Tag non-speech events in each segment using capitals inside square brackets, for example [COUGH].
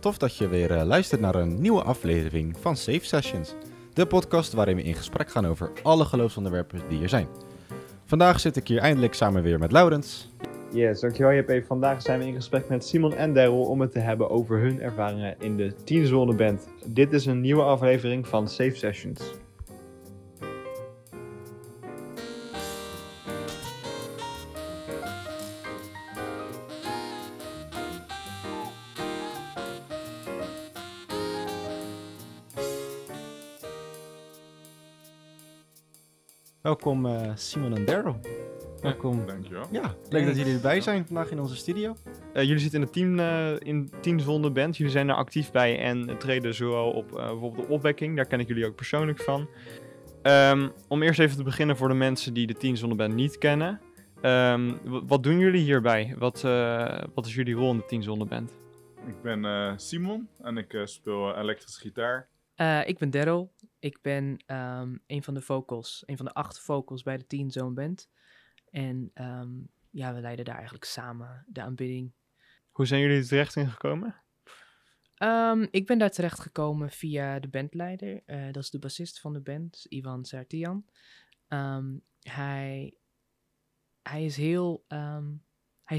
tof dat je weer eh, luistert naar een nieuwe aflevering van Safe Sessions. De podcast waarin we in gesprek gaan over alle geloofsonderwerpen die er zijn. Vandaag zit ik hier eindelijk samen weer met Laurens. Yes, dankjewel JP. Vandaag zijn we in gesprek met Simon en Daryl om het te hebben over hun ervaringen in de Teenzone Band. Dit is een nieuwe aflevering van Safe Sessions. Welkom eh, Simon en Daryl. Welkom. Dankjewel. Ja, leuk dat jullie erbij zijn vandaag in onze studio. Eh, jullie zitten in het team eh, in Teenzone Band. Jullie zijn er actief bij en treden zowel op eh, bijvoorbeeld de opwekking. Daar ken ik jullie ook persoonlijk van. Ehm, om eerst even te beginnen voor de mensen die de Teenzone Band niet kennen. Ehm, wat doen jullie hierbij? Wat, eh, wat is jullie rol in de Teenzone Band? Ik ben eh, Simon en ik eh, speel elektrische gitaar. Eh, ik ben Daryl. Ik ben ehm, een van de vocals, een van de acht vocals bij de Teen Zone Band. En ehm, ja, we leiden daar eigenlijk samen de aanbidding. Hoe zijn jullie er terecht in gekomen? Ehm, ik ben daar terecht gekomen via de bandleider. Eh, dat is de bassist van de band, Ivan Sartian. Ehm, hij, hij is heel...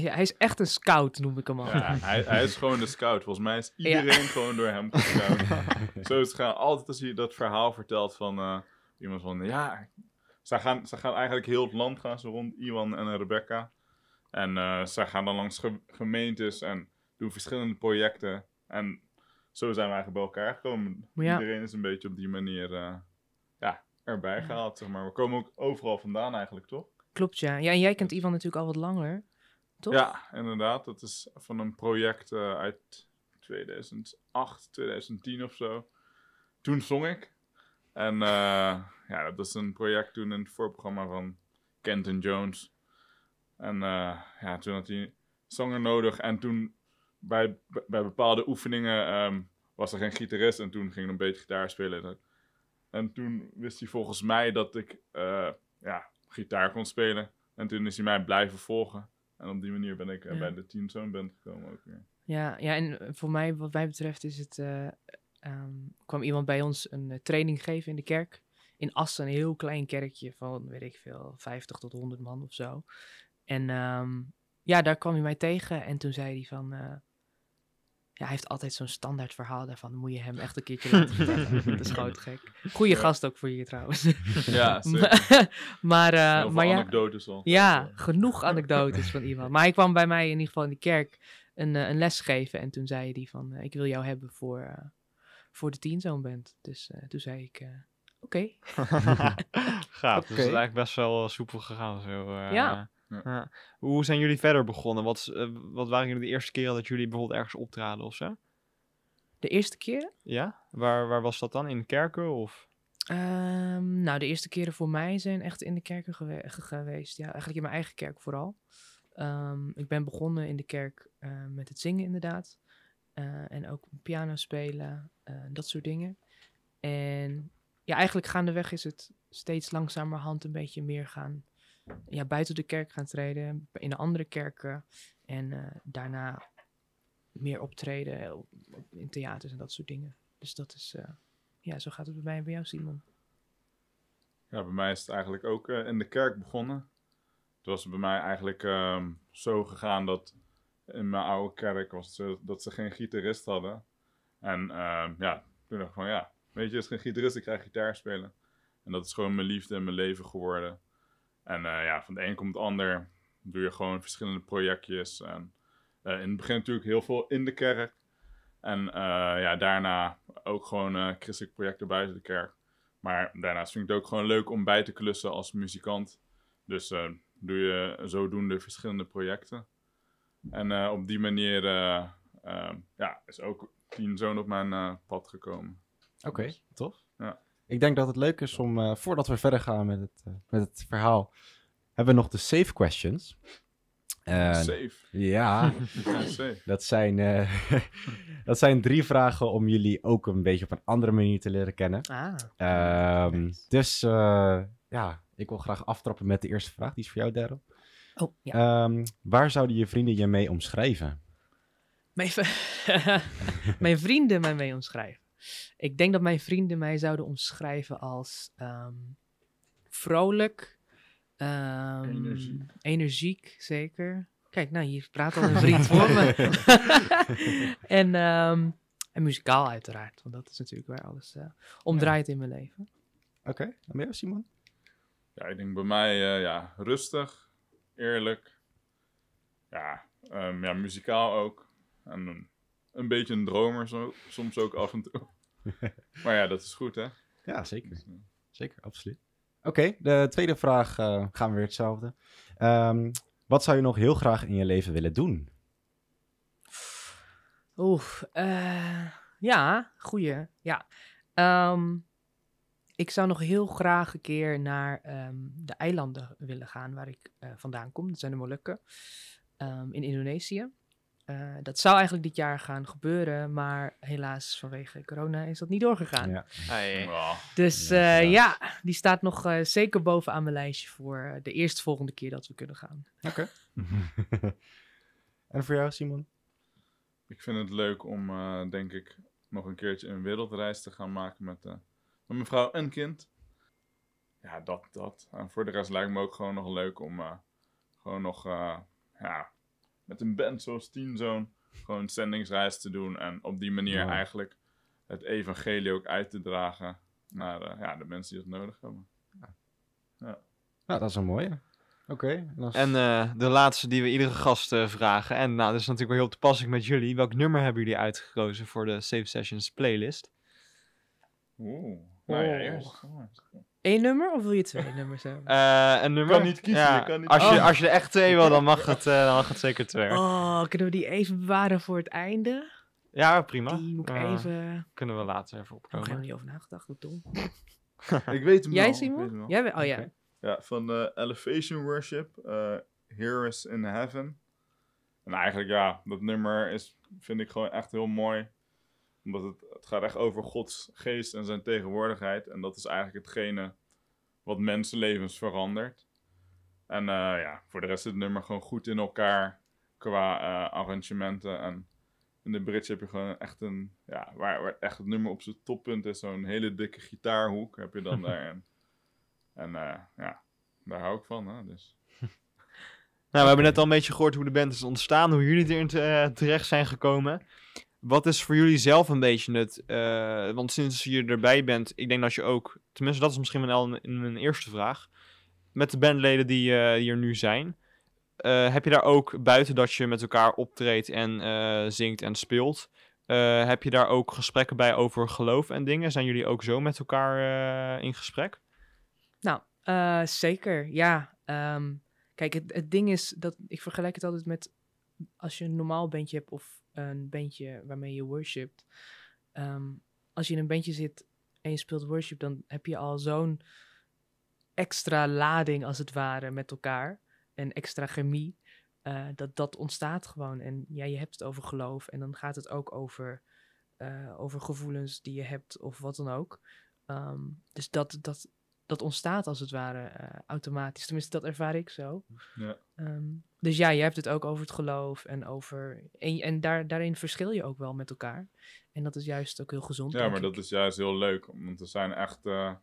hij, hij is echt een scout, noem ik hem al. Ja, hij, hij is gewoon de scout. Volgens mij is iedereen gewoon door hem gescout. [LAUGHS] Zo is het gaan. Altijd als hij dat verhaal vertelt van eh, iemand van... Ja, zij gaan, zij gaan eigenlijk heel het land gaan ze rond, Iwan en Rebecca. En eh, zij gaan dan langs ge- gemeentes en doen verschillende projecten. En zo zijn we eigenlijk bij elkaar gekomen. Ja. Iedereen is een beetje op die manier eh, ja, erbij gehaald, zeg maar. We komen ook overal vandaan eigenlijk, toch? Klopt, ja. Ja, en jij kent Ivan natuurlijk al wat langer, Ja, inderdaad. Dat is van een project eh, uit 2008, 2010 of zo. Toen zong ik. En eh, ja, dat is een project toen in het voorprogramma van Kenton Jones. En eh, ja, toen had hij zanger nodig. En toen bij, bij bepaalde oefeningen ehm, was er geen gitarist. En toen ging ik een beetje gitaar spelen. En toen wist hij volgens mij dat ik ja, gitaar kon spelen. En toen is hij mij blijven volgen. En op die manier ben ik eh, Ja. bij de Team Zone Band gekomen ook weer. Ja, ja, en voor mij, wat mij betreft, is het. eh, ehm, kwam iemand bij ons een eh, training geven in de kerk. In Assen, een heel klein kerkje van, weet ik veel, 50 tot 100 man of zo. En ehm, ja, daar kwam hij mij tegen. En toen zei hij van. Ja, hij heeft altijd zo'n standaard verhaal daarvan. Moet je hem echt een keertje laten vertellen. Dat is gewoon te [LAUGHS] gek. Goeie Ja. gast ook voor je trouwens. [LAUGHS] Ja, [LAUGHS] zeker. maar maar, eh, Heel veel maar ja, anekdotes al. ja, genoeg anekdotes van iemand. Maar hij kwam bij mij in ieder geval in de kerk een, eh, een les geven. En toen zei hij van, eh, ik wil jou hebben voor, eh, voor de Teenzone Band. Dus eh, toen zei ik, eh, oké. Gaaf. Dus het is eigenlijk best wel soepel gegaan. Zo, eh, Ja. Ja. Hoe zijn jullie verder begonnen? Wat, is, eh, wat waren jullie de eerste keren dat jullie bijvoorbeeld ergens optraden of zo? De eerste keer? Ja? Waar, waar was dat dan? In kerken of? Ehm, nou, de eerste keren voor mij zijn echt in de kerken gewe- ge- geweest. Ja, eigenlijk in mijn eigen kerk vooral. Ehm, ik ben begonnen in de kerk eh, met het zingen inderdaad. Eh, en ook piano spelen, eh, dat soort dingen. En ja, eigenlijk gaandeweg is het steeds langzamerhand een beetje meer gaan... Ja, buiten de kerk gaan treden, in de andere kerken. En eh, daarna meer optreden op- op- in theaters en dat soort dingen. Dus dat is... eh, ja, zo gaat het bij mij en bij jou, Simon. Ja, bij mij is het eigenlijk ook eh, in de kerk begonnen. Het was bij mij eigenlijk ehm, zo gegaan dat in mijn oude kerk was dat ze geen gitarist hadden. En ehm, ja, toen dacht ik van ja, weet je, is geen gitarist, ik krijg gitaar spelen. En dat is gewoon mijn liefde en mijn leven geworden. En eh, ja, van de een komt het ander. Doe je gewoon verschillende projectjes. En eh, in het begin natuurlijk heel veel in de kerk. En eh, ja, daarna ook gewoon christelijke projecten buiten de kerk. Maar daarnaast vind ik het ook gewoon leuk om bij te klussen als muzikant. Dus doe je zodoende verschillende projecten. En op die manier ja, is ook Teen Zone op mijn pad gekomen. Oké, tof. Ja. Ik denk dat het leuk is om, eh, voordat we verder gaan met het, eh, met het verhaal, hebben we nog de safe questions. En- Safe. Ja, [LAUGHS] Ja, safe. dat zijn, eh, [LAUGHS] dat zijn drie vragen om jullie ook een beetje op een andere manier te leren kennen. Ah, Ehm, nice. dus eh, ja, ik wil graag aftrappen met de eerste vraag. Die is voor jou, Daryl. oh, ja. Ehm, waar zouden je vrienden je mee omschrijven? Mijn, [LAUGHS] mijn vrienden mij mee omschrijven. Ik denk dat mijn vrienden mij zouden omschrijven als ehm, vrolijk, ehm, Energiek. energiek, zeker. Kijk, nou, hier praat al een [LAUGHS] vriend voor me. [LAUGHS] en, ehm, en muzikaal uiteraard, want dat is natuurlijk waar alles eh, om draait in mijn leven. Oké, en bij jou, Simon? Ja, ik denk bij mij, eh, ja, rustig, eerlijk. Ja, ehm, ja, muzikaal ook. En een, beetje een dromer zo, soms ook af en toe. [LAUGHS] maar ja, dat is goed, hè? Ja, zeker. Dus, eh, Zeker, absoluut. Oké, de tweede vraag eh, gaan we weer hetzelfde. Ehm, wat zou je nog heel graag in je leven willen doen? Oeh, eh, ja, goeie. Ja. Ehm, ik zou nog heel graag een keer naar ehm, de eilanden willen gaan waar ik eh, vandaan kom. Dat zijn de Molukken ehm, in Indonesië. Eh, dat zou eigenlijk dit jaar gaan gebeuren, maar helaas vanwege corona is dat niet doorgegaan. Ja. ja. Dus Ja, eh, ja, die staat nog eh, zeker bovenaan mijn lijstje voor de eerstvolgende keer dat we kunnen gaan. Oké. [LAUGHS] en voor jou, Simon? Ik vind het leuk om, eh, denk ik, nog een keertje een wereldreis te gaan maken met, eh, met mijn vrouw en kind. Ja, dat, dat. En voor de rest lijkt me ook gewoon nog leuk om eh, gewoon nog, eh, ja, met een band zoals Teen Zone, gewoon een zendingsreis te doen. En op die manier Wow. eigenlijk het evangelie ook uit te dragen naar eh, ja, de mensen die het nodig hebben. Nou, dat is een mooie. Oké. en eh, de laatste die we iedere gast eh, vragen. En nou, dat is natuurlijk wel heel toepasselijk met jullie. Welk nummer hebben jullie uitgekozen voor de Save Sessions playlist? Oeh. Nou ja, Oh. Eén nummer of wil je twee nummers hebben? Eh, een nummer? Kan niet kiezen, Ja, kan niet als, je, kiezen. als je er echt twee wil, dan mag het, eh, dan mag het zeker twee. Oh, kunnen we die even bewaren voor het einde? Ja, prima. Die moet ik Eh, even... Kunnen we later even Oh, ik heb er opkomen. niet over nagedacht, hoe dom. [LAUGHS] Ik weet hem Jij, wel, ik weet hem Simon? wel. Jij, weet- oh ja. Ja, van de Elevation Worship, eh Heroes in Heaven. En eigenlijk, ja, dat nummer is, vind ik gewoon echt heel mooi. Omdat het, het gaat echt over Gods geest en zijn tegenwoordigheid. En dat is eigenlijk hetgene wat mensenlevens verandert. En eh, ja, voor de rest zit het nummer gewoon goed in elkaar qua eh, arrangementen. En in de bridge heb je gewoon echt een, ja, waar, waar echt het nummer op zijn toppunt is, zo'n hele dikke gitaarhoek heb je dan [LAUGHS] daarin. En eh, ja, daar hou ik van, hè, dus. Nou, we hebben net al een beetje gehoord hoe de band is ontstaan, hoe jullie erin te- terecht zijn gekomen. Wat is voor jullie zelf een beetje het... eh, want sinds je erbij bent, ik denk dat je ook... Tenminste, dat is misschien wel een, een eerste vraag. Met de bandleden die, eh, die er nu zijn. eh, heb je daar ook, buiten dat je met elkaar optreedt en eh, zingt en speelt... eh, heb je daar ook gesprekken bij over geloof en dingen? Zijn jullie ook zo met elkaar eh, in gesprek? Nou, eh, zeker, ja. Ehm, kijk, het, het ding is dat ik vergelijk het altijd met als je een normaal bandje hebt of een bandje waarmee je worshipt. Ehm, als je in een bandje zit en je speelt worship, dan heb je al zo'n extra lading als het ware met elkaar. En extra chemie. eh, dat dat ontstaat gewoon. En ja, je hebt het over geloof. En dan gaat het ook over, eh, over gevoelens die je hebt of wat dan ook. Ehm, dus dat, dat, dat ontstaat als het ware eh, automatisch. Tenminste, dat ervaar ik zo. Ja. Ehm, dus ja, je hebt het ook over het geloof en over. En, en daar, daarin verschil je ook wel met elkaar. En dat is juist ook heel gezond. Ja, maar dat is juist heel leuk. Want we zijn echt, eh,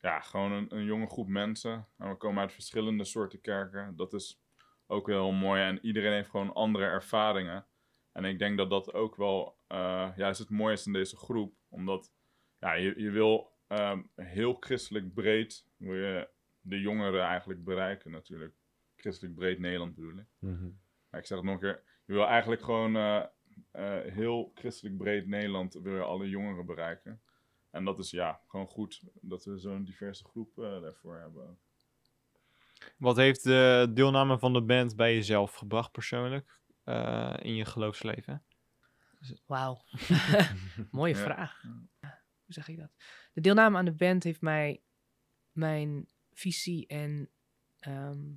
ja, gewoon een, een jonge groep mensen. En we komen uit verschillende soorten kerken. Dat is ook heel mooi. En iedereen heeft gewoon andere ervaringen. En ik denk dat dat ook wel eh, juist het mooie is in deze groep. Omdat, ja, je, je wil ehm, heel christelijk breed, wil je de jongeren eigenlijk bereiken natuurlijk. Christelijk breed Nederland bedoel ik. Mhm. Maar ik zeg het nog een keer. Je wil eigenlijk gewoon eh, eh, heel christelijk breed Nederland wil je alle jongeren bereiken. En dat is ja, gewoon goed dat we zo'n diverse groep eh, daarvoor hebben. Wat heeft de deelname van de band bij jezelf gebracht persoonlijk eh, in je geloofsleven? Wauw. [LAUGHS] [LAUGHS] Mooie Ja. vraag. Hoe zeg ik dat? De deelname aan de band heeft mij mijn visie en ehm,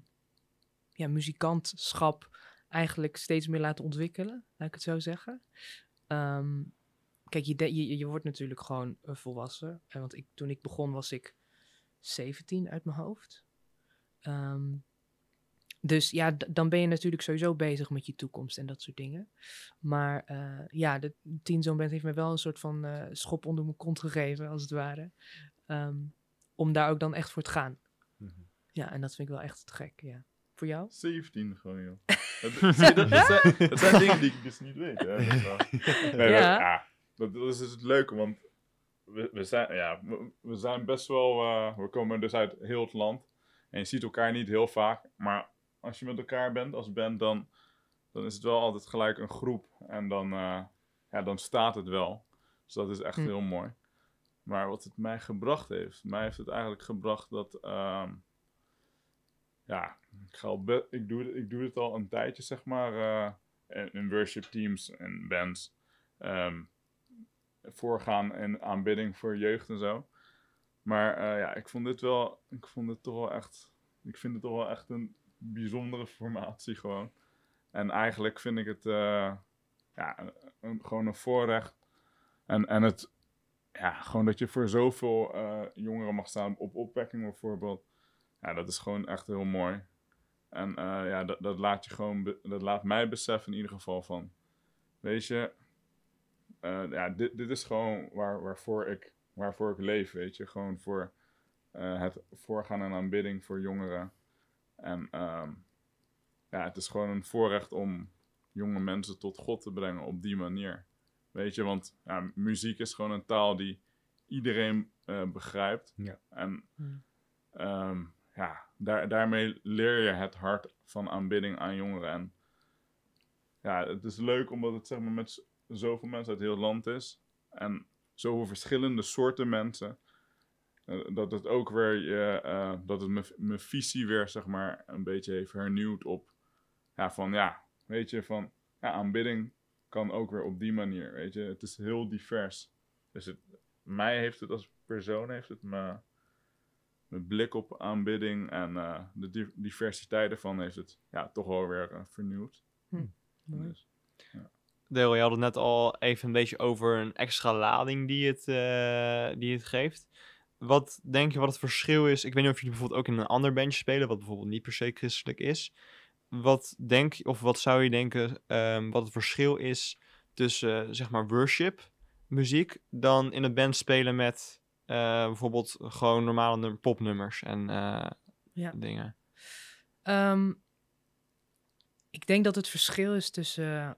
ja, muzikantschap eigenlijk steeds meer laten ontwikkelen, laat ik het zo zeggen. Ehm, kijk, je, je, je wordt natuurlijk gewoon volwassen. Eh, want ik, toen ik begon was ik 17 uit mijn hoofd. Ehm, dus ja, dan ben je natuurlijk sowieso bezig met je toekomst en dat soort dingen. Maar eh, ja, de Teen Zone Band heeft me wel een soort van eh, schop onder mijn kont gegeven, als het ware. Ehm, om daar ook dan echt voor te gaan. Mhm. Ja, en dat vind ik wel echt te gek, ja. Voor jou? 17 gewoon, joh. [LAUGHS] dat, zijn, dat zijn dingen die ik dus niet weet. Hè. Nee, Ja. dat, dat is dus het leuke, want we, we, zijn, ja, we, we zijn best wel... eh, we komen dus uit heel het land. En je ziet elkaar niet heel vaak. Maar als je met elkaar bent als band, dan, dan is het wel altijd gelijk een groep. En dan, eh, ja, dan staat het wel. Dus dat is echt Hm. heel mooi. Maar wat het mij gebracht heeft... Mij heeft het eigenlijk gebracht dat... ehm, ja, ik, ga al be- ik, doe, ik doe het al een tijdje, zeg maar, eh, in, in worship teams en bands. ehm, voorgaan in aanbidding voor jeugd en zo. Maar eh, ja, ik vond dit wel, ik vond het toch wel echt, ik vind het toch wel echt een bijzondere formatie gewoon. En eigenlijk vind ik het, eh, ja, gewoon een voorrecht. En, en het, ja, gewoon dat je voor zoveel eh, jongeren mag staan op opwekking bijvoorbeeld. Ja, dat is gewoon echt heel mooi. En eh, ja, dat, dat laat je gewoon, dat laat mij beseffen in ieder geval van, weet je, ja, dit, dit is gewoon waar, waarvoor, ik, waarvoor ik leef, weet je. Gewoon voor het voorgaan en aanbidding voor jongeren. En ehm, ja, het is gewoon een voorrecht om jonge mensen tot God te brengen op die manier. Weet je, want ja, muziek is gewoon een taal die iedereen eh, begrijpt. Ja. En Hmm. ehm, ja, daar, daarmee leer je het hart van aanbidding aan jongeren. En ja, het is leuk omdat het zeg maar met zoveel mensen uit heel het land is. En zoveel verschillende soorten mensen. Eh, dat het ook weer je, eh, dat het mijn- mijn visie weer zeg maar een beetje heeft hernieuwd op. Ja, van ja, weet je, van ja, aanbidding kan ook weer op die manier. Weet je, het is heel divers. Dus het, mij heeft het als persoon heeft het me mijn blik op aanbidding en eh, de di- diversiteit ervan heeft het ja, toch wel weer vernieuwd. Mooi. Dus, Deel, je had het net al even een beetje over een extra lading die het, eh, die het geeft. Wat denk je wat het verschil is? Ik weet niet of jullie bijvoorbeeld ook in een ander bandje spelen, wat bijvoorbeeld niet per se christelijk is. Wat denk je, of wat zou je denken, ehm, wat het verschil is tussen, zeg maar, worship muziek, dan in een band spelen met eh, bijvoorbeeld gewoon normale num- popnummers en eh, Ja. dingen? Ehm, ik denk dat het verschil is tussen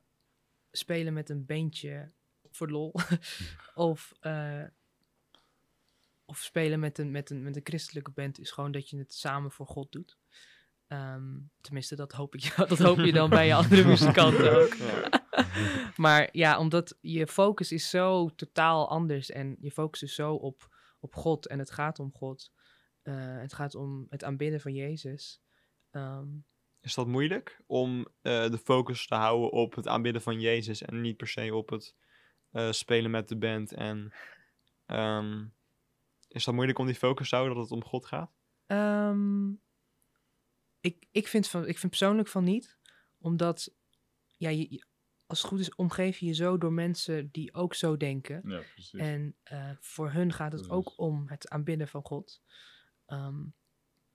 spelen met een bandje voor lol [LAUGHS] of, eh, of spelen met een, met, een, met een christelijke band is gewoon dat je het samen voor God doet. Ehm, tenminste, dat hoop, ik, [LAUGHS] dat hoop je dan bij je andere [LAUGHS] muzikanten ook. [LAUGHS] maar ja, omdat je focus is zo totaal anders en je focus is zo op, op God en het gaat om God. Eh, het gaat om het aanbidden van Jezus. Ehm, Is dat moeilijk om eh, de focus te houden op het aanbidden van Jezus en niet per se op het eh, spelen met de band? En ehm, is dat moeilijk om die focus te houden dat het om God gaat? Ehm, ik, ik, vind van, ik vind persoonlijk van niet. Omdat, ja, je, als het goed is, omgeef je je zo door mensen die ook zo denken. ja, precies. En eh, voor hun gaat het ook om het aanbidden van God. Ehm,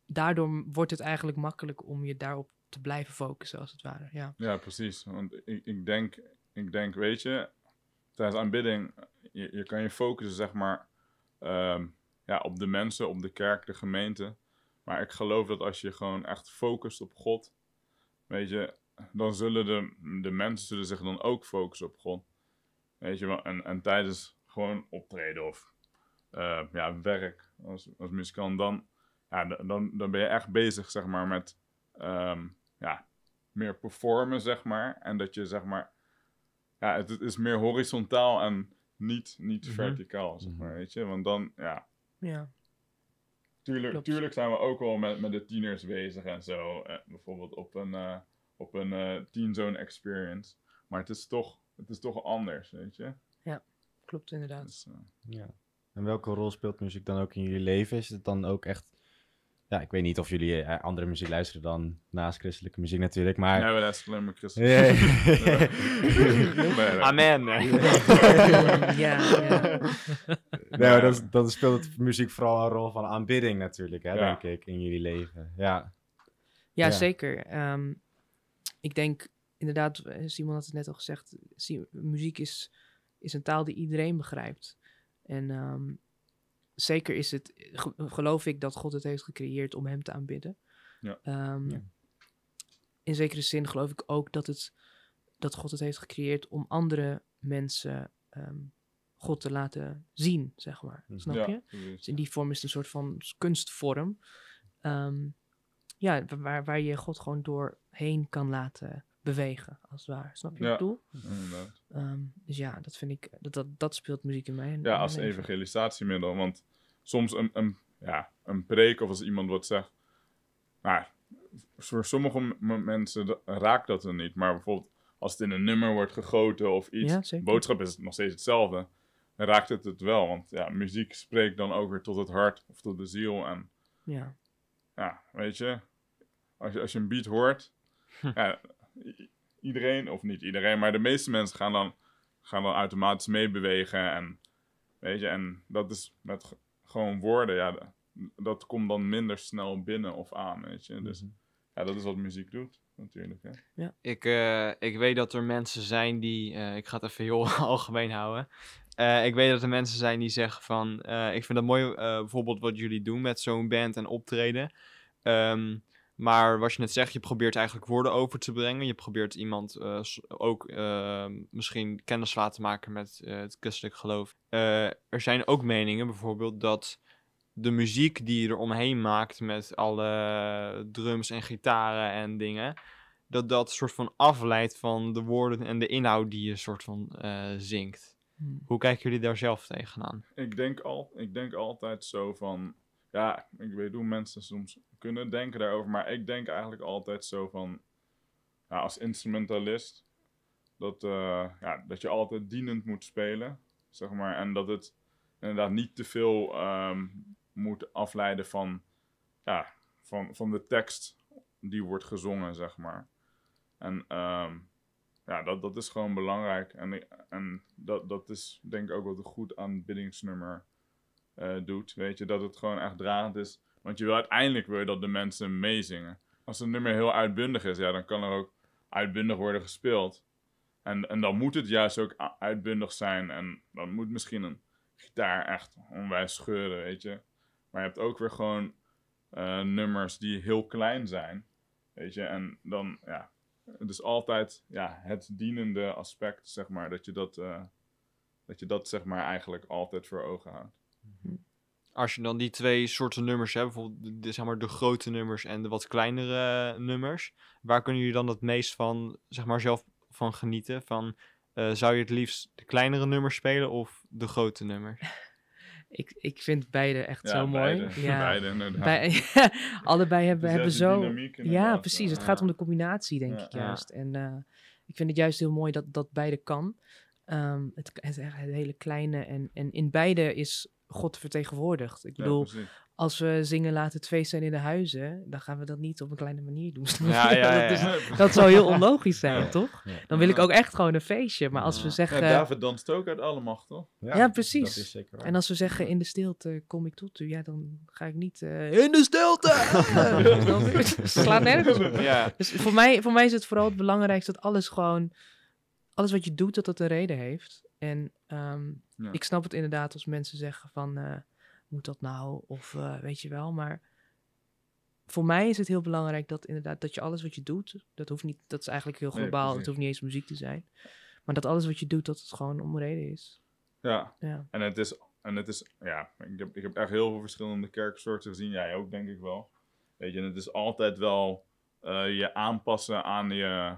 daardoor wordt het eigenlijk makkelijk om je daarop te blijven focussen, als het ware. Ja, Ja, precies. Want ik, ik, denk, ik denk, weet je, tijdens aanbidding, je, je kan je focussen, zeg maar, ehm, ja, op de mensen, op de kerk, de gemeente. Maar ik geloof dat als je gewoon echt focust op God, weet je, dan zullen de, de mensen zullen zich dan ook focussen op God. Weet je wel, en, en tijdens gewoon optreden of eh, ja, werk als, als muzikant, dan, ja, dan, dan ben je echt bezig, zeg maar, met ehm, ja, meer performen, zeg maar. En dat je, zeg maar, ja, het, het is meer horizontaal en niet, niet Mhm. verticaal, zeg maar, Mhm. weet je. Want dan, ja, ja. tuurlijk, Klopt. tuurlijk zijn we ook wel met, met de tieners bezig en zo. eh, bijvoorbeeld op een, eh op een teenzone experience. Maar het is toch, het is toch anders, weet je. klopt inderdaad. Dus, eh, Ja. En welke rol speelt muziek dan ook in jullie leven? Is het dan ook echt... Ja, ik weet niet of jullie eh, andere muziek luisteren dan naast christelijke muziek natuurlijk, maar... ja, we luisteren alleen maar. [LAUGHS] Nee, nee. Amen. ja, ja. Nee, dan, dan speelt het muziek vooral een rol van aanbidding natuurlijk, hè, Ja. denk ik, in jullie leven. Ja. Ja, Ja. zeker. Ehm, ik denk inderdaad, eh, Simon had het net al gezegd, zie- muziek is, is een taal die iedereen begrijpt. En ehm, zeker is het, ge- geloof ik dat God het heeft gecreëerd om hem te aanbidden. Ja. Ehm, Ja. In zekere zin geloof ik ook dat, het, dat God het heeft gecreëerd om andere mensen ehm, God te laten zien, zeg maar. Mhm. Snap ja, je? precies. Dus in die vorm is het een soort van kunstvorm. Ehm, ja, wa- waar, waar je God gewoon doorheen kan laten bewegen, als het ware. Snap je wat ik Ja. bedoel? Inderdaad. Ehm, dus ja, dat vind ik, dat, dat, dat speelt muziek in mij. Ja, als evangelisatiemiddel. Want soms een, een, ja, een preek of als iemand wat zegt. Nou, voor sommige mensen raakt dat er niet. Maar bijvoorbeeld als het in een nummer wordt gegoten of iets. Ja, boodschap is nog steeds hetzelfde. Dan raakt het het wel. Want ja, muziek spreekt dan ook weer tot het hart of tot de ziel. En Ja, ja, weet je. Als je, als je een beat hoort. ja, i- iedereen, of niet iedereen, maar de meeste mensen gaan dan, gaan dan automatisch meebewegen. En weet je, en dat is met gewoon woorden, ja, dat komt dan minder snel binnen of aan, weet je. Dus ja, dat is wat muziek doet, natuurlijk. Hè. Ik, eh, ik weet dat er mensen zijn die, eh, ik ga het even heel [LAUGHS] algemeen houden. Eh, ik weet dat er mensen zijn die zeggen van, eh, ik vind het mooi eh, bijvoorbeeld wat jullie doen met zo'n band en optreden. Ehm, maar wat je net zegt, je probeert eigenlijk woorden over te brengen. Je probeert iemand eh, ook ehm, misschien kennis laten maken met eh, het christelijk geloof. Eh, er zijn ook meningen bijvoorbeeld dat de muziek die je er omheen maakt met alle drums en gitaren en dingen, dat dat soort van afleidt van de woorden en de inhoud die je soort van eh, zingt. Hm. Hoe kijken jullie daar zelf tegenaan? Ik denk, al, ik denk altijd zo van, ja, ik weet hoe mensen soms kunnen denken daarover, maar ik denk eigenlijk altijd zo van, ja, als instrumentalist, dat, eh, ja, dat je altijd dienend moet spelen, zeg maar, en dat het inderdaad niet te veel ehm, moet afleiden van, ja, van, van de tekst die wordt gezongen, zeg maar. En ehm, ja, dat, dat is gewoon belangrijk. En, en dat, dat is denk ik ook wat goed aanbiddingsnummer eh, doet. Weet je, dat het gewoon echt dragend is. Want je wil uiteindelijk je dat de mensen meezingen. Als een nummer heel uitbundig is, ja, dan kan er ook uitbundig worden gespeeld. En, en dan moet het juist ook uitbundig zijn. En dan moet misschien een gitaar echt onwijs scheuren, weet je. Maar je hebt ook weer gewoon eh, nummers die heel klein zijn. Weet je, en dan, ja, het is altijd ja, het dienende aspect, zeg maar, dat je dat, eh, dat je dat, zeg maar, eigenlijk altijd voor ogen houdt. Als je dan die twee soorten nummers hebt, bijvoorbeeld de, de, zeg maar, de grote nummers en de wat kleinere nummers, waar kunnen jullie dan het meest van, zeg maar, zelf van genieten? Van, eh, zou je het liefst de kleinere nummers spelen of de grote nummers? [LAUGHS] Ik, ik vind beide echt Ja, zo mooi. [LAUGHS] beide, Ja, beide inderdaad. bij, [LAUGHS] allebei hebben, Dus hebben zo... Ja, precies. ja. Het gaat om de combinatie, denk Ja. ik Ja. juist. En eh, ik vind het juist heel mooi dat, dat beide kan. Ehm, het, het hele kleine. En, en in beide is God vertegenwoordigd. Ik bedoel, als we zingen laten het feest zijn in de huizen, dan gaan we dat niet op een kleine manier doen. snap Ja, je? ja, ja, [LAUGHS] dat, is- dat zou heel onlogisch zijn, Ja. toch? Dan wil ik ook echt gewoon een feestje. Maar als we Ja. zeggen... Ja, David danst ook uit alle macht, toch? Ja, precies. Dat is zeker waar. En als we zeggen in de stilte kom ik tot u, ja, dan ga ik niet eh, in de stilte. [LAUGHS] dan [LAUGHS] slaat nergens op. ja, Dus voor mij, voor mij is het vooral het belangrijkste dat alles gewoon, alles wat je doet, dat het een reden heeft. En ehm, Ja. ik snap het inderdaad als mensen zeggen van, eh, moet dat nou? Of eh, weet je wel, maar voor mij is het heel belangrijk dat inderdaad, dat je alles wat je doet, dat hoeft niet, dat is eigenlijk heel Nee, globaal, het hoeft niet eens muziek te zijn. Maar dat alles wat je doet, dat het gewoon om reden is. Ja, Ja. en het is, en het is ja, ik heb, ik heb echt heel veel verschillende kerksoorten gezien. Jij ook, denk ik wel. Weet je, en het is altijd wel eh, je aanpassen aan je,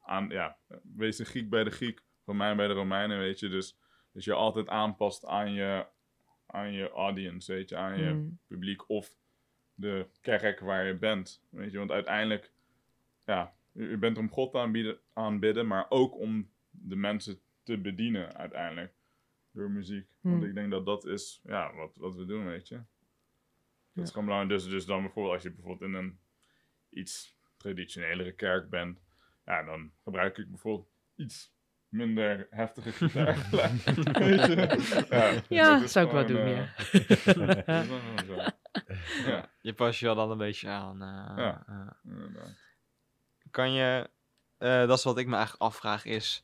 aan, ja, wees de Griek bij de Griek, Romein bij de Romeinen, weet je. Dus, dus je altijd aanpast aan je, aan je audience, weet je, aan je Mm. publiek of de kerk waar je bent. Weet je, want uiteindelijk, ja, je bent om God te aanbieden, aanbidden, maar ook om de mensen te bedienen uiteindelijk. Door muziek. Want Hmm. ik denk dat dat is ja, wat, wat we doen, weet je. Dat Ja. is gewoon belangrijk. Dus, dus dan bijvoorbeeld als je bijvoorbeeld in een iets traditionelere kerk bent, ja, dan gebruik ik bijvoorbeeld iets minder heftige [LAUGHS] [LAUGHS] je? Ja, Ja, dat zou ik wel doen, eh, ja. [LAUGHS] Ja, Je pas je wel dan een beetje aan. eh, Ja. eh. kan je, eh, dat is wat ik me eigenlijk afvraag, is...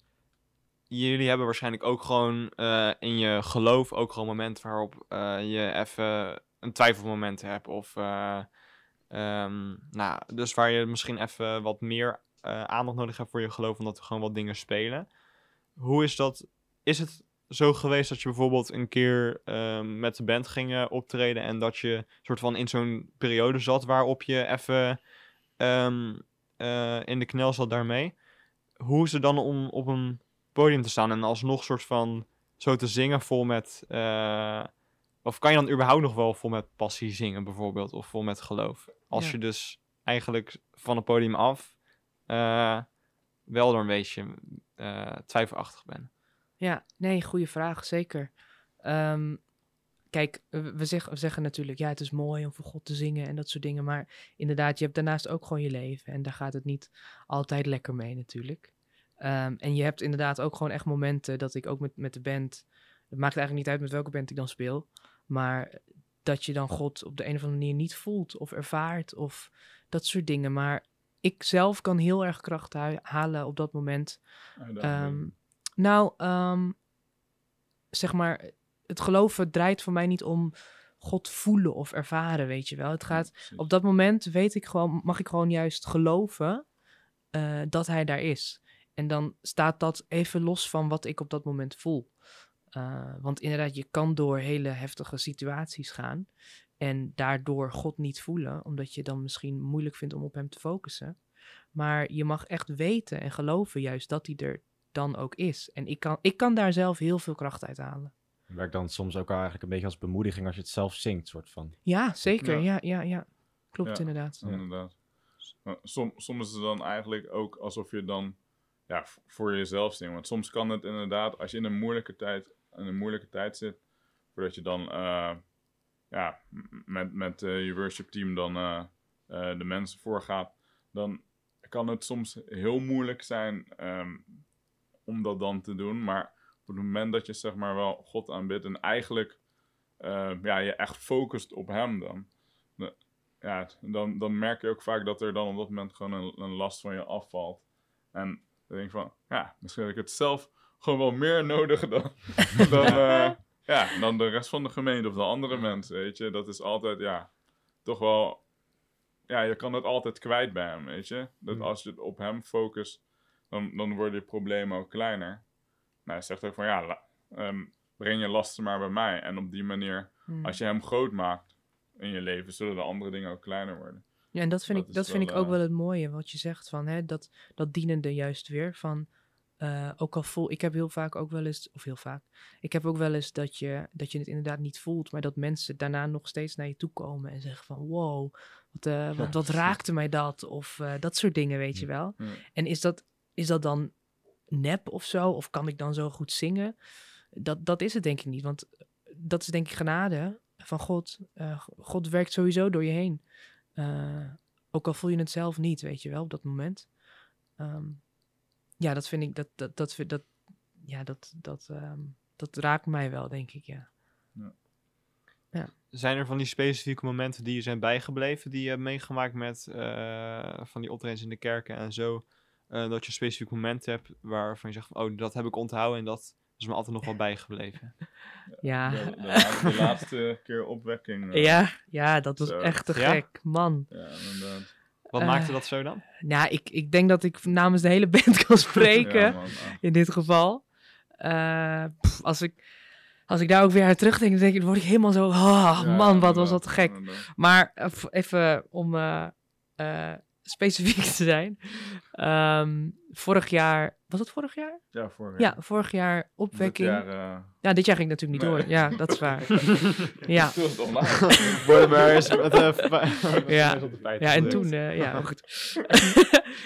Jullie hebben waarschijnlijk ook gewoon eh, in je geloof ook gewoon momenten waarop eh, je even een twijfelmoment hebt. Of, eh, ehm, nou, dus waar je misschien even wat meer eh, aandacht nodig hebt voor je geloof, omdat er gewoon wat dingen spelen. Hoe is dat? Is het zo geweest dat je bijvoorbeeld een keer ehm, met de band ging optreden en dat je soort van in zo'n periode zat waarop je even ehm, eh, in de knel zat daarmee? Hoe is het dan om op een podium te staan en alsnog soort van zo te zingen vol met... eh, of kan je dan überhaupt nog wel vol met passie zingen bijvoorbeeld, of vol met geloof? Als Ja. je dus eigenlijk van het podium af eh, wel er een beetje eh, twijfelachtig bent. Ja, nee, goede vraag, zeker. Ehm, kijk, we, we zeggen, we zeggen natuurlijk, ja, het is mooi om voor God te zingen en dat soort dingen. Maar inderdaad, je hebt daarnaast ook gewoon je leven. En daar gaat het niet altijd lekker mee natuurlijk. Ehm, en je hebt inderdaad ook gewoon echt momenten dat ik ook met, met de band... Het maakt eigenlijk niet uit met welke band ik dan speel. Maar dat je dan God op de een of andere manier niet voelt of ervaart of dat soort dingen. Maar ik zelf kan heel erg kracht halen op dat moment Uitdaging. Ehm, nou, ehm, zeg maar, het geloven draait voor mij niet om God voelen of ervaren, weet je wel. Het gaat, op dat moment weet ik gewoon, mag ik gewoon juist geloven eh, dat hij daar is. En dan staat dat even los van wat ik op dat moment voel. Eh, want inderdaad, je kan door hele heftige situaties gaan en daardoor God niet voelen, omdat je dan misschien moeilijk vindt om op hem te focussen. Maar je mag echt weten en geloven juist dat hij er dan ook is. En ik kan, ik kan daar zelf heel veel kracht uit halen. Werkt dan soms ook eigenlijk een beetje als bemoediging als je het zelf zingt, soort van. Ja, zeker. Ja. Ja, ja, ja. Klopt Ja. inderdaad. Inderdaad. Maar som, soms is het dan eigenlijk ook alsof je dan ja, voor jezelf zingt. Want soms kan het inderdaad, als je in een moeilijke tijd, in een moeilijke tijd zit, voordat je dan eh, ja, met, met eh, je worship team dan eh, eh, de mensen voorgaat, dan kan het soms heel moeilijk zijn ehm, om dat dan te doen. Maar op het moment dat je zeg maar wel God aanbidt en eigenlijk eh, ja, je echt focust op hem dan, de- ja, dan, dan merk je ook vaak dat er dan op dat moment gewoon een, een last van je afvalt. En dan denk ik van, ja, misschien heb ik het zelf gewoon wel meer [LAUGHS] nodig dan, dan, [LAUGHS] ja, dan de rest van de gemeente of de andere mensen, weet je. Dat is altijd, ja, toch wel, ja, je kan het altijd kwijt bij hem, weet je. Dat als je het op hem focust, dan, dan worden je problemen ook kleiner. Nou, hij zegt ook van, ja, la- ehm, breng je lasten maar bij mij. En op die manier, Hmm. als je hem groot maakt in je leven, zullen de andere dingen ook kleiner worden. Ja, en dat vind Dat ik, dat vind wel, ik ook eh, wel het mooie wat je zegt van hè, dat, dat dienende juist weer van eh, ook al voel ik heb heel vaak ook wel eens of heel vaak ik heb ook wel eens dat je dat je het inderdaad niet voelt, maar dat mensen daarna nog steeds naar je toe komen en zeggen van wow wat, eh, [LAUGHS] wat, raakte mij dat of eh, dat soort dingen weet je wel. Ja. En is dat is dat dan nep of zo of kan ik dan zo goed zingen? Dat dat is het denk ik niet, want dat is denk ik genade van God. God werkt sowieso door je heen. Ook al voel je het zelf niet, weet je wel, op dat moment. Ehm, ja, dat vind ik, dat, dat, dat, vind- dat, ja, dat, dat, ehm, dat raakt mij wel, denk ik, ja. Zijn er van die specifieke momenten die je zijn bijgebleven, die je hebt meegemaakt met eh, van die optredens in de kerken en zo? eh, dat je een specifiek moment hebt waarvan je zegt, van, oh, dat heb ik onthouden en dat is me altijd nog wel [LAUGHS] bijgebleven. Ja, De, de, laatste, de laatste keer opwekking. eh, ja, ja dat was Zo. echt te Ja? gek, man. Ja, inderdaad. Wat Eh, maakte dat zo dan? Nou, ik, ik denk dat ik namens de hele [LAUGHS] band kan spreken. Ja, man, ah. in dit geval. Eh, pff, als, ik, als ik daar ook weer aan terugdenk, dan denk ik, dan word ik helemaal zo, oh, Ja, man, wat was dat gek. Maar eh, even om eh, eh, specifiek te zijn. Ehm, vorig jaar, was het vorig jaar? Ja, vorig Ja, vorig jaar Dit opwekking. jaar, eh, Ja, dit jaar ging het natuurlijk niet Nee. door. Ja, dat is waar. [LAUGHS] ja. Toen [LAUGHS] [LAUGHS] de Ja. Ja, en toen, eh, ja, maar goed.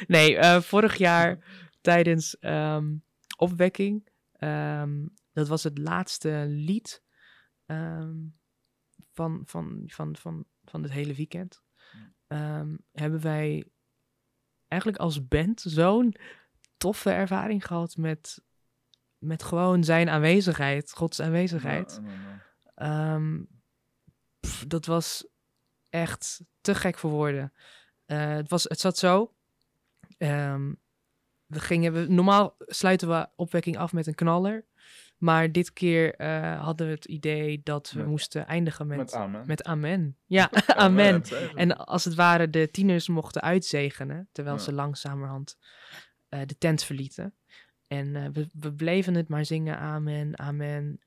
nee, eh, vorig jaar tijdens ehm, opwekking, ehm, dat was het laatste lied van, van, van, van, van het hele weekend. Ehm, hebben wij eigenlijk als band zo'n toffe ervaring gehad met, met gewoon zijn aanwezigheid, Gods aanwezigheid. Ehm, pff, dat was echt te gek voor woorden. Eh, het, was, het zat zo. Ehm, we gingen, we, normaal sluiten we opwekking af met een knaller. Maar dit keer eh, hadden we het idee dat we Met- moesten eindigen met, Met amen. met amen. Ja, [LAUGHS] amen. En als het ware de tieners mochten uitzegenen, terwijl Ja. ze langzamerhand eh, de tent verlieten. En eh, we, we bleven het maar zingen, amen, amen,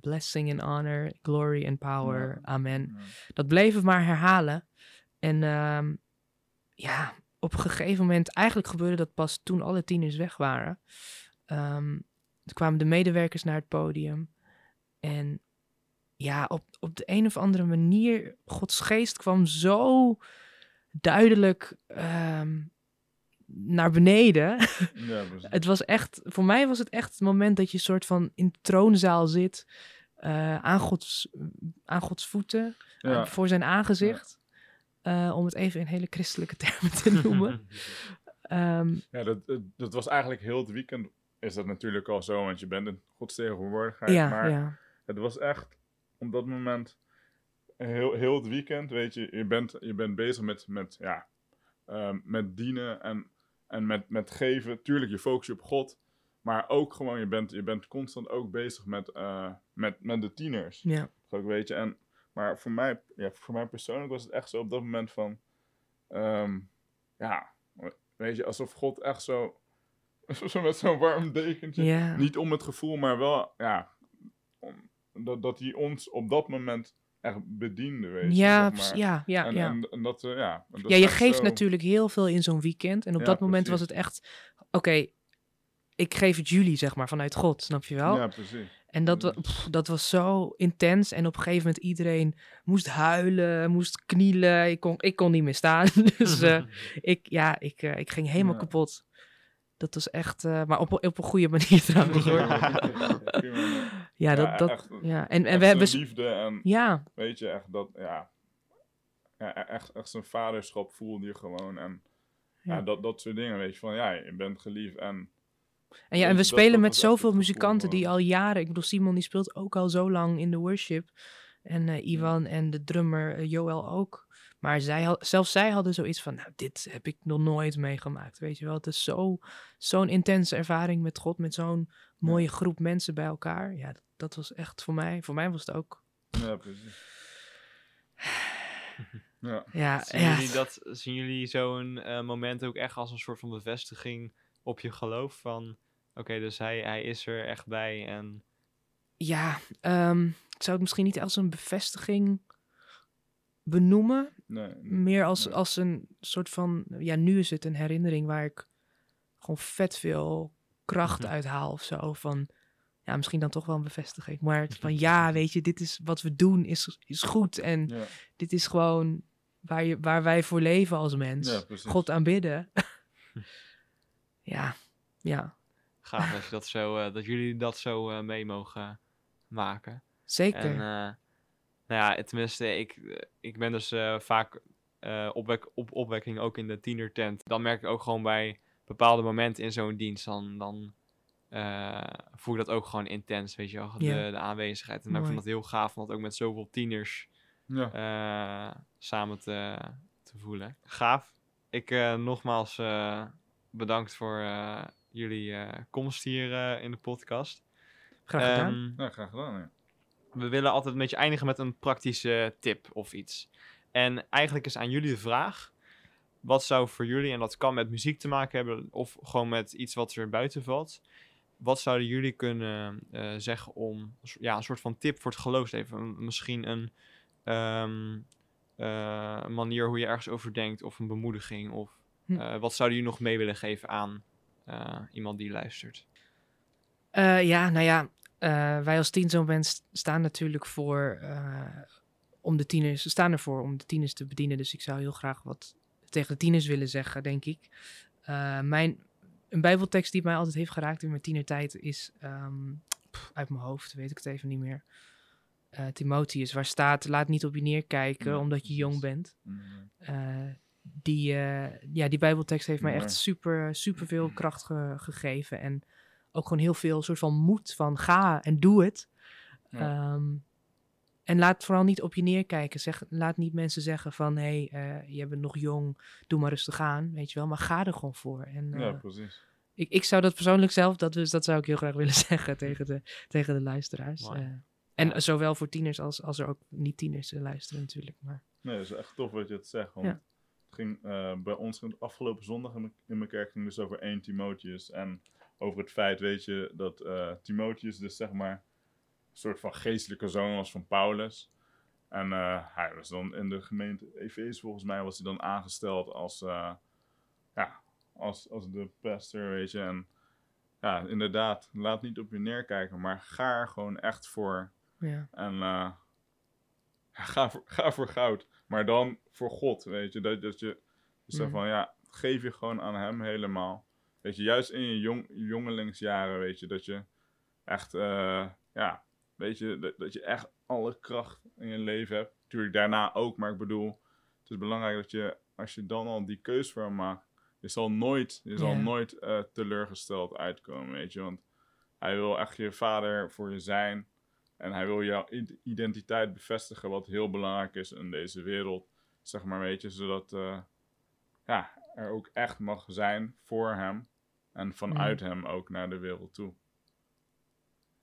blessing and honor, glory and power, Ja. amen. Ja. Dat bleven we maar herhalen. En ehm, ja, op een gegeven moment, eigenlijk gebeurde dat pas toen alle tieners weg waren. Ehm, toen kwamen de medewerkers naar het podium. En ja, op, op de een of andere manier, Gods geest kwam zo duidelijk ehm, naar beneden. [LAUGHS] Ja, het was echt, voor mij was het echt het moment dat je soort van in de troonzaal zit. eh, aan, Gods, aan Gods voeten, eh, voor zijn aangezicht. Eh, om het even in hele christelijke termen te noemen. [LAUGHS] Ehm, Ja, dat, dat, dat was eigenlijk heel het weekend. Is dat natuurlijk al zo, want je bent in Gods tegenwoordigheid. ja, maar ja, het was echt op dat moment heel, heel het weekend, weet je, je bent, je bent bezig met, met, ja, ehm, met dienen en, en met, met geven. Tuurlijk, je focus je op God, maar ook gewoon, je bent, je bent constant ook bezig met, eh, met, met de tieners. ja. Ook, weet je, en, maar voor mij, ja, voor mij persoonlijk was het echt zo op dat moment van, ehm, ja, weet je, alsof God echt zo, [LAUGHS] zo met zo'n warm dekentje, ja. niet om het gevoel, maar wel, ja, om, dat, dat hij ons op dat moment echt bediende, weet je. Ja, zeg precies, maar. ja, ja, en, ja. En, en dat, eh, ja. dat ja, je geeft zo- natuurlijk heel veel in zo'n weekend. En op Ja, dat moment was het echt, oké, ik geef het jullie, zeg maar, vanuit God, snap je wel? Ja, precies. En dat, wa- precies. pff, dat was zo intens. En op een gegeven moment iedereen moest huilen, moest knielen. Ik kon, ik kon niet meer staan. [LAUGHS] dus [LAUGHS] eh, ik, ja, ik, eh, ik ging helemaal Ja. kapot. Dat was echt, eh, maar op, op een goede manier [LAUGHS] trouwens hoor. Ja, dat, dat, echt. ja. En, en we hebben, liefde en ja, weet je, echt dat, ja, ja e- echt, echt zijn vaderschap voelde je gewoon en ja. Dat, dat soort dingen, weet je, van ja, je bent geliefd en En ja, en we spelen met zoveel muzikanten die al jaren... Ik bedoel, Simon die speelt ook al zo lang in de worship. En eh, Ivan en de drummer eh, Joel ook. Maar zij had, zelfs zij hadden zoiets van... Nou, dit heb ik nog nooit meegemaakt, weet je wel. Het is zo- zo'n intense ervaring met God. Met zo'n mooie groep mensen bij elkaar. Ja, dat, dat was echt voor mij... Voor mij was het ook... ja, precies. [SIGHS] Ja, Ja, Zien, ja, jullie dat, zien jullie zo'n eh, moment ook echt als een soort van bevestiging op je geloof? Van, oké, dus hij, hij is er echt bij en... ja ehm, ik zou het misschien niet als een bevestiging benoemen. nee, Meer als, Nee. als een soort van, ja, nu is het een herinnering waar ik gewoon vet veel kracht Mhm. uit haal of zo. Van, ja, misschien dan toch wel een bevestiging. Maar het van, [LAUGHS] ja, weet je, dit is wat we doen, is, is goed. En ja, dit is gewoon waar, je, waar wij voor leven als mens. ja, precies. God aanbidden. [LAUGHS] ja, ja, Gaaf dat, je dat, zo, eh, dat jullie dat zo eh, mee mogen maken. zeker. En eh, nou ja, tenminste, ik, ik ben dus eh, vaak eh, opwek, op opwekking ook in de tienertent. Dan merk ik ook gewoon bij bepaalde momenten in zo'n dienst, dan, dan eh, voel ik dat ook gewoon intens, weet je wel, de, de aanwezigheid. En ik vind Mooi. dat heel gaaf om dat ook met zoveel tieners Ja, eh, samen te, te voelen. Gaaf. Ik eh, nogmaals eh, bedankt voor eh, jullie eh, komst hier eh, in de podcast. Graag gedaan. Ehm, ja, graag gedaan, ja. We willen altijd een beetje eindigen met een praktische tip of iets. En eigenlijk is aan jullie de vraag: wat zou voor jullie, en dat kan met muziek te maken hebben, of gewoon met iets wat er buiten valt, wat zouden jullie kunnen eh, zeggen om ja, een soort van tip voor het geloofsleven? Misschien een ehm, eh, een manier hoe je ergens over denkt, of een bemoediging, of Hm. eh, wat zouden jullie nog mee willen geven aan iemand die luistert? Ja, nou ja, eh, wij als Tienzoonband st- staan natuurlijk voor eh, om de tieners, we staan ervoor om de tieners te bedienen. Dus ik zou heel graag wat tegen de tieners willen zeggen, denk ik. Eh, mijn, een bijbeltekst die mij altijd heeft geraakt in mijn tienertijd is, ehm, pff, uit mijn hoofd weet ik het even niet meer, Timotheus, waar staat, laat niet op je neerkijken Ja, omdat je jong bent. Mm, Eh, die, ja, die Bijbeltekst heeft mij echt super, super veel kracht ge- gegeven. En ook gewoon heel veel soort van moed van ga en doe het. Ja. Ehm, en laat vooral niet op je neerkijken. Zeg, laat niet mensen zeggen van, hé, hey, eh, je bent nog jong, doe maar rustig aan, weet je wel. Maar ga er gewoon voor. En, Ja, eh, precies. ik, ik zou dat persoonlijk zelf, dat, dus, dat zou ik heel graag willen [LAUGHS] zeggen tegen de, tegen de luisteraars. Eh, en zowel voor tieners als, als er ook niet tieners luisteren natuurlijk. Maar, Nee, dat is echt tof wat je het zegt. Want Ja. het ging eh, bij ons ging afgelopen zondag in mijn- in mijn kerk ging dus over 1 Timotheus. En over het feit, weet je, dat eh, Timotheus dus zeg maar een soort van geestelijke zoon was van Paulus. En eh, hij was dan in de gemeente Efeze, volgens mij, was hij dan aangesteld als, eh, ja, als, als de pastor, weet je. En ja, inderdaad, laat niet op je neerkijken, maar ga er gewoon echt voor. ja. En ga, voor, ga voor goud. Maar dan voor God, weet je. Dat, dat je dus Mhm. van, ja, geef je gewoon aan hem helemaal. Weet je, juist in je jong, jongelingsjaren, weet je, dat je echt, eh, ja, weet je, dat, dat je echt alle kracht in je leven hebt. Natuurlijk daarna ook, maar ik bedoel, het is belangrijk dat je, als je dan al die keus voor hem maakt, je zal nooit, je zal nooit eh, teleurgesteld uitkomen, weet je. Want hij wil echt je vader voor je zijn. En hij wil jouw id- identiteit bevestigen, wat heel belangrijk is in deze wereld. Zeg maar, weet je, zodat eh, ja, er ook echt mag zijn voor hem. En vanuit hem ook naar de wereld toe.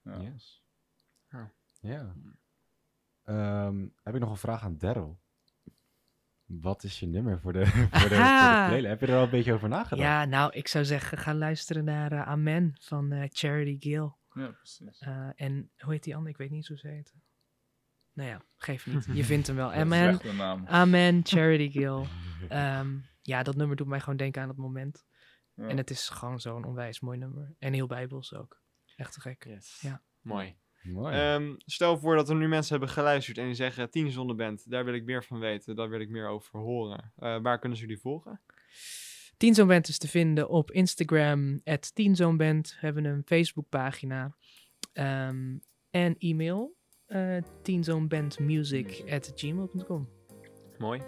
Ja. Yes. Ja. Ja. Ehm, heb ik nog een vraag aan Daryl? Wat is je nummer voor de, [LAUGHS] voor de, voor de? Heb je er al een beetje over nagedacht? ja, nou, ik zou zeggen, ga luisteren naar eh, Amen van eh, Charity Gill. ja, precies. Eh, en hoe heet die ander? Ik weet niet hoe ze heet. Nou ja, geef niet. [LAUGHS] Je vindt hem wel. Dat is Amen, echt een naam. Amen, Charity Gill. [LAUGHS] Ehm, ja, dat nummer doet mij gewoon denken aan het moment. Ja. En het is gewoon zo'n onwijs mooi nummer. En heel bijbels ook. Echt te gek. Yes. Ja. Mooi. Mooi. Ehm, stel voor dat er nu mensen hebben geluisterd en die zeggen: Tien zonder band, daar wil ik meer van weten, daar wil ik meer over horen. Eh, waar kunnen ze jullie volgen? Tienzoomband is te vinden op Instagram, at. We hebben een Facebookpagina. Ehm, en e-mail, uh, tienzoombandmusic at gmail.com. Mooi.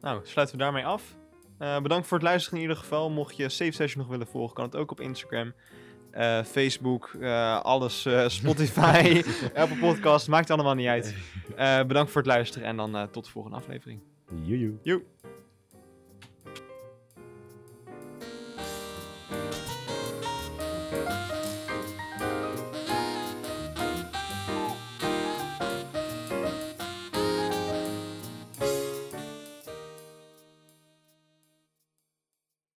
Nou, sluiten we daarmee af. Eh, bedankt voor het luisteren in ieder geval. Mocht je Safe Session nog willen volgen, kan het ook op Instagram, eh, Facebook, eh, alles, [LAUGHS] Spotify, Apple Podcast, maakt allemaal niet uit. Bedankt voor het luisteren en dan tot de volgende aflevering. Joe.